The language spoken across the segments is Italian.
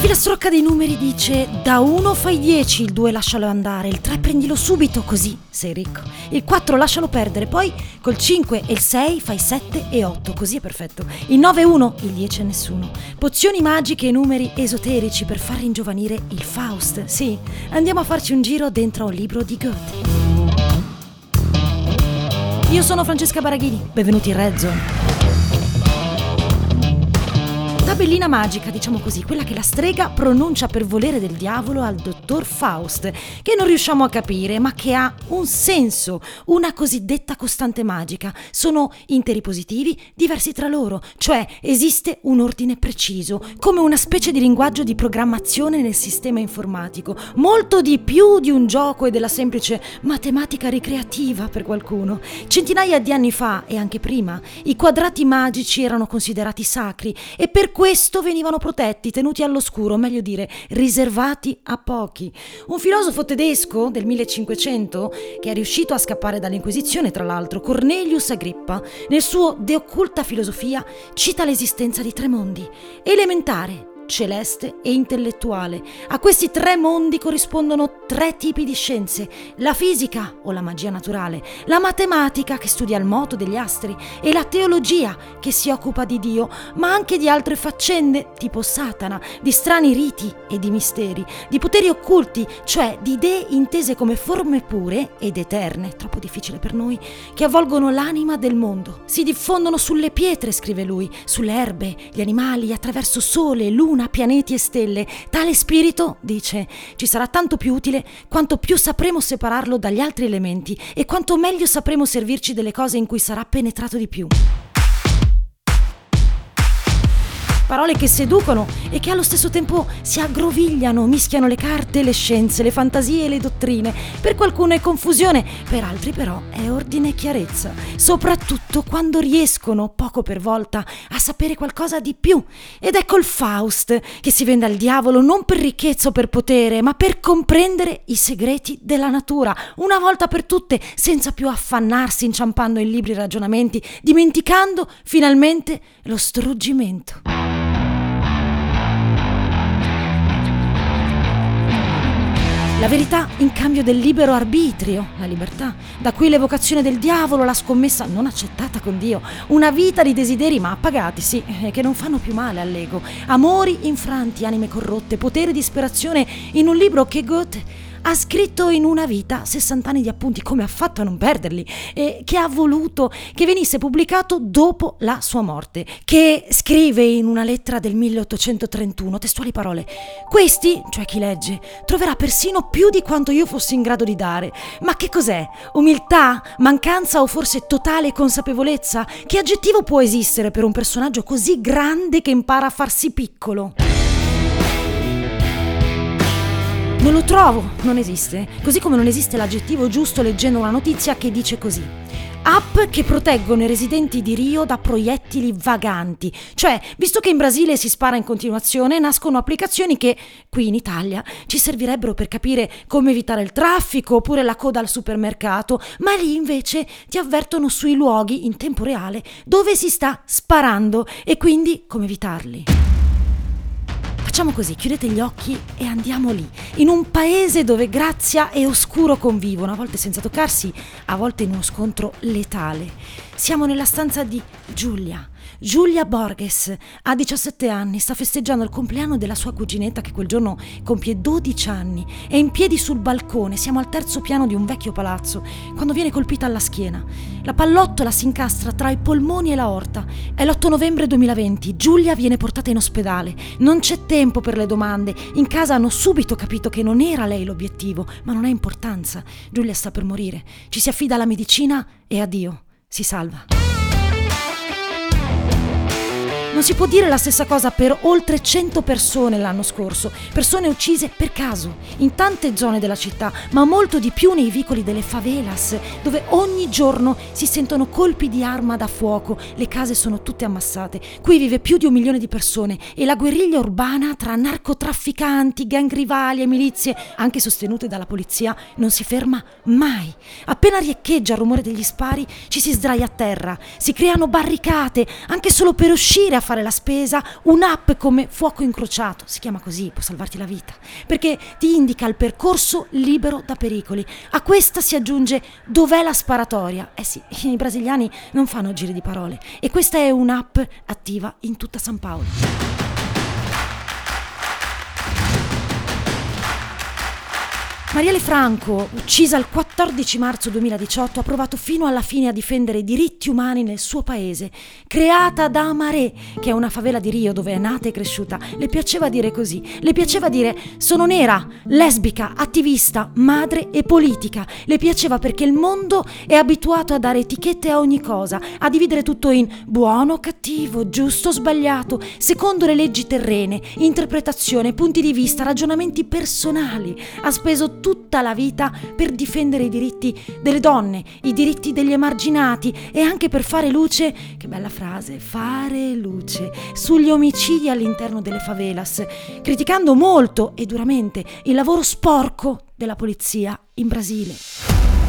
La filastrocca dei numeri dice da 1 fai 10, il 2 lascialo andare, il 3 prendilo subito così sei ricco, il 4 lascialo perdere, poi col 5 e il 6 fai 7 e 8, così è perfetto, il 9 e 1, il 10 e nessuno, pozioni magiche e numeri esoterici per far ringiovanire il Faust, sì, andiamo a farci un giro dentro un libro di Goethe. Io sono Francesca Baraghini, benvenuti in Red Zone tabellina magica, diciamo così, quella che la strega pronuncia per volere del diavolo al dottor Faust, che non riusciamo a capire, ma che ha un senso, una cosiddetta costante magica. Sono interi positivi diversi tra loro, cioè esiste un ordine preciso, come una specie di linguaggio di programmazione nel sistema informatico, molto di più di un gioco e della semplice matematica ricreativa per qualcuno. Centinaia di anni fa e anche prima, i quadrati magici erano considerati sacri e per questo questo venivano protetti, tenuti all'oscuro, meglio dire, riservati a pochi. Un filosofo tedesco del 1500, che è riuscito a scappare dall'Inquisizione, tra l'altro, Cornelius Agrippa, nel suo De occulta filosofia cita l'esistenza di tre mondi: elementare, celeste e intellettuale. A questi tre mondi corrispondono tre tipi di scienze, la fisica o la magia naturale, la matematica che studia il moto degli astri e la teologia che si occupa di Dio, ma anche di altre faccende tipo Satana, di strani riti e di misteri, di poteri occulti, cioè di idee intese come forme pure ed eterne, troppo difficile per noi, che avvolgono l'anima del mondo. Si diffondono sulle pietre, scrive lui, sulle erbe, gli animali, attraverso sole, luna, luna, pianeti e stelle. Tale spirito, dice, ci sarà tanto più utile quanto più sapremo separarlo dagli altri elementi e quanto meglio sapremo servirci delle cose in cui sarà penetrato di più. Parole che seducono e che allo stesso tempo si aggrovigliano, mischiano le carte, le scienze, le fantasie e le dottrine. Per qualcuno è confusione, per altri però è ordine e chiarezza, soprattutto quando riescono, poco per volta, a sapere qualcosa di più. Ed ecco il Faust, che si vende al diavolo non per ricchezza o per potere, ma per comprendere i segreti della natura, una volta per tutte, senza più affannarsi inciampando in libri ragionamenti, dimenticando finalmente lo struggimento. La verità in cambio del libero arbitrio, la libertà, da cui l'evocazione del diavolo, la scommessa non accettata con Dio, una vita di desideri ma appagati, sì, eh, che non fanno più male all'ego, amori infranti, anime corrotte, potere e disperazione in un libro che Goethe ha scritto in una vita 60 anni di appunti, come ha fatto a non perderli, e che ha voluto che venisse pubblicato dopo la sua morte, che scrive in una lettera del 1831, testuali parole, questi, cioè chi legge, troverà persino più di quanto io fossi in grado di dare. Ma che cos'è? Umiltà? Mancanza o forse totale consapevolezza? Che aggettivo può esistere per un personaggio così grande che impara a farsi piccolo? Non lo trovo, non esiste. Così come non esiste l'aggettivo giusto leggendo una notizia che dice così. App che proteggono i residenti di Rio da proiettili vaganti. Cioè, visto che in Brasile si spara in continuazione, nascono applicazioni che, qui in Italia, ci servirebbero per capire come evitare il traffico oppure la coda al supermercato, ma lì invece ti avvertono sui luoghi in tempo reale dove si sta sparando e quindi come evitarli. Facciamo così, chiudete gli occhi e andiamo lì, in un paese dove grazia e oscuro convivono, a volte senza toccarsi, a volte in uno scontro letale. Siamo nella stanza di Giulia, Giulia Borges ha 17 anni, sta festeggiando il compleanno della sua cuginetta che quel giorno compie 12 anni. È in piedi sul balcone, siamo al terzo piano di un vecchio palazzo, quando viene colpita alla schiena. La pallottola si incastra tra i polmoni e la orta. È l'8 novembre 2020, Giulia viene portata in ospedale. Non c'è tempo per le domande, in casa hanno subito capito che non era lei l'obiettivo, ma non ha importanza. Giulia sta per morire, ci si affida alla medicina e addio, si salva. Non si può dire la stessa cosa per oltre 100 persone l'anno scorso, persone uccise per caso, in tante zone della città, ma molto di più nei vicoli delle favelas, dove ogni giorno si sentono colpi di arma da fuoco, le case sono tutte ammassate. Qui vive più di un milione di persone e la guerriglia urbana tra narcotrafficanti, gang rivali e milizie, anche sostenute dalla polizia, non si ferma mai. Appena riecheggia il rumore degli spari, ci si sdraia a terra, si creano barricate, anche solo per uscire a fare la spesa, un'app come fuoco incrociato, si chiama così, può salvarti la vita, perché ti indica il percorso libero da pericoli. A questa si aggiunge dov'è la sparatoria. Eh sì, i brasiliani non fanno giri di parole e questa è un'app attiva in tutta San Paolo. Marielle Franco, uccisa il 14 marzo 2018, ha provato fino alla fine a difendere i diritti umani nel suo paese. Creata da Amaré, che è una favela di Rio dove è nata e cresciuta, le piaceva dire così. Le piaceva dire sono nera, lesbica, attivista, madre e politica. Le piaceva perché il mondo è abituato a dare etichette a ogni cosa, a dividere tutto in buono, cattivo, giusto, sbagliato, secondo le leggi terrene, interpretazione, punti di vista, ragionamenti personali. Ha speso tutta la vita per difendere i diritti delle donne, i diritti degli emarginati e anche per fare luce, che bella frase, fare luce sugli omicidi all'interno delle favelas, criticando molto e duramente il lavoro sporco della polizia in Brasile.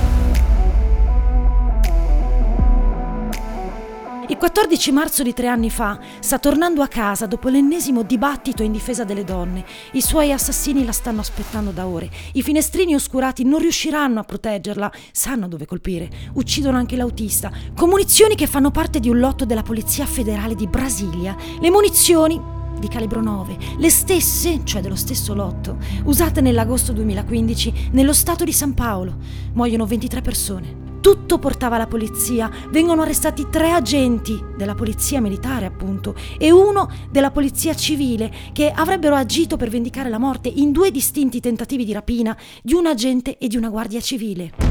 Il 14 marzo di tre anni fa sta tornando a casa dopo l'ennesimo dibattito in difesa delle donne. I suoi assassini la stanno aspettando da ore. I finestrini oscurati non riusciranno a proteggerla, sanno dove colpire. Uccidono anche l'autista. Con munizioni che fanno parte di un lotto della Polizia Federale di Brasilia. Le munizioni di calibro 9, le stesse, cioè dello stesso lotto, usate nell'agosto 2015 nello stato di San Paolo. Muoiono 23 persone. Tutto portava la polizia. Vengono arrestati tre agenti della polizia militare, appunto, e uno della polizia civile che avrebbero agito per vendicare la morte in due distinti tentativi di rapina di un agente e di una guardia civile.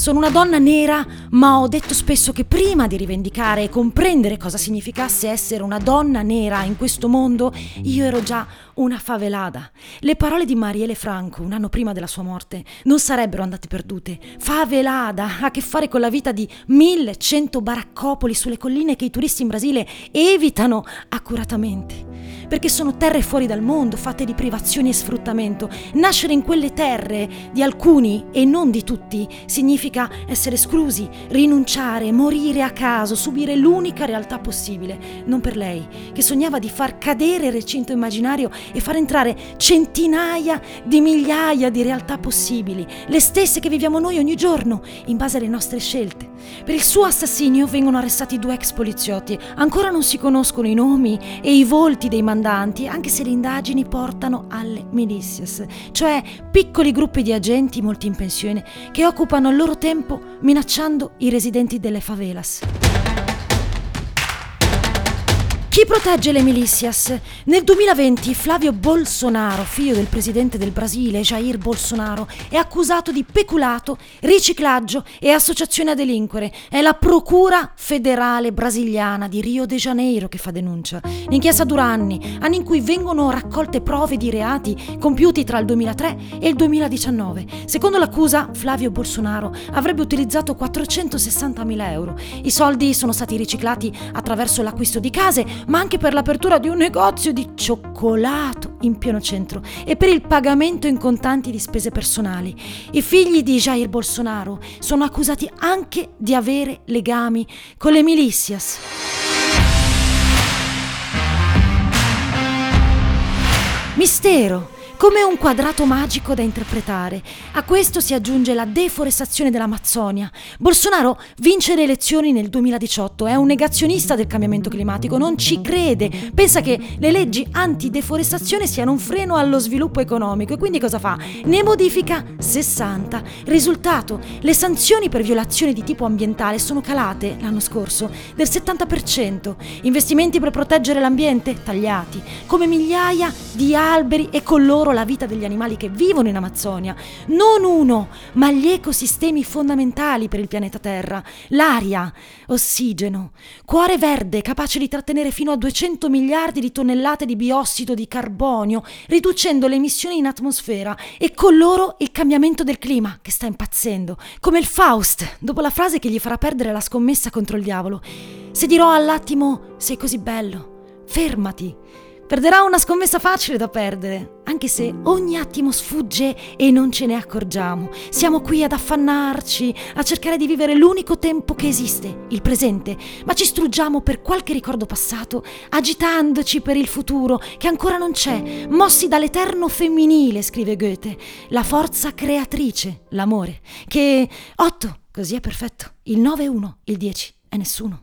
Sono una donna nera, ma ho detto spesso che prima di rivendicare e comprendere cosa significasse essere una donna nera in questo mondo, io ero già una favelada. Le parole di Marielle Franco, un anno prima della sua morte, non sarebbero andate perdute. Favelada ha a che fare con la vita di 1100 baraccopoli sulle colline che i turisti in Brasile evitano accuratamente perché sono terre fuori dal mondo, fatte di privazioni e sfruttamento. Nascere in quelle terre di alcuni e non di tutti significa essere esclusi, rinunciare, morire a caso, subire l'unica realtà possibile. Non per lei, che sognava di far cadere il recinto immaginario e far entrare centinaia di migliaia di realtà possibili, le stesse che viviamo noi ogni giorno, in base alle nostre scelte. Per il suo assassinio vengono arrestati due ex poliziotti. Ancora non si conoscono i nomi e i volti dei mandanti, anche se le indagini portano alle militias, cioè piccoli gruppi di agenti, molti in pensione, che occupano il loro tempo minacciando i residenti delle favelas. Chi protegge le milicias? Nel 2020 Flavio Bolsonaro, figlio del presidente del Brasile, Jair Bolsonaro, è accusato di peculato, riciclaggio e associazione a delinquere. È la Procura federale brasiliana di Rio de Janeiro che fa denuncia. L'inchiesta dura anni, anni in cui vengono raccolte prove di reati compiuti tra il 2003 e il 2019. Secondo l'accusa, Flavio Bolsonaro avrebbe utilizzato 460.000 euro. I soldi sono stati riciclati attraverso l'acquisto di case, ma anche per l'apertura di un negozio di cioccolato in pieno centro e per il pagamento in contanti di spese personali. I figli di Jair Bolsonaro sono accusati anche di avere legami con le milicias. Mistero come un quadrato magico da interpretare. A questo si aggiunge la deforestazione dell'Amazzonia. Bolsonaro vince le elezioni nel 2018, è un negazionista del cambiamento climatico, non ci crede, pensa che le leggi antideforestazione siano un freno allo sviluppo economico e quindi cosa fa? Ne modifica 60. Risultato, le sanzioni per violazioni di tipo ambientale sono calate l'anno scorso del 70%. Investimenti per proteggere l'ambiente tagliati, come migliaia di alberi e con loro loro la vita degli animali che vivono in Amazzonia, non uno, ma gli ecosistemi fondamentali per il pianeta Terra, l'aria, ossigeno, cuore verde capace di trattenere fino a 200 miliardi di tonnellate di biossido di carbonio, riducendo le emissioni in atmosfera e con loro il cambiamento del clima che sta impazzendo, come il Faust, dopo la frase che gli farà perdere la scommessa contro il diavolo. Se dirò all'attimo sei così bello, fermati Perderà una scommessa facile da perdere, anche se ogni attimo sfugge e non ce ne accorgiamo. Siamo qui ad affannarci, a cercare di vivere l'unico tempo che esiste, il presente, ma ci struggiamo per qualche ricordo passato, agitandoci per il futuro che ancora non c'è, mossi dall'eterno femminile, scrive Goethe, la forza creatrice, l'amore, che 8, così è perfetto, il 9 è 1, il 10 è nessuno.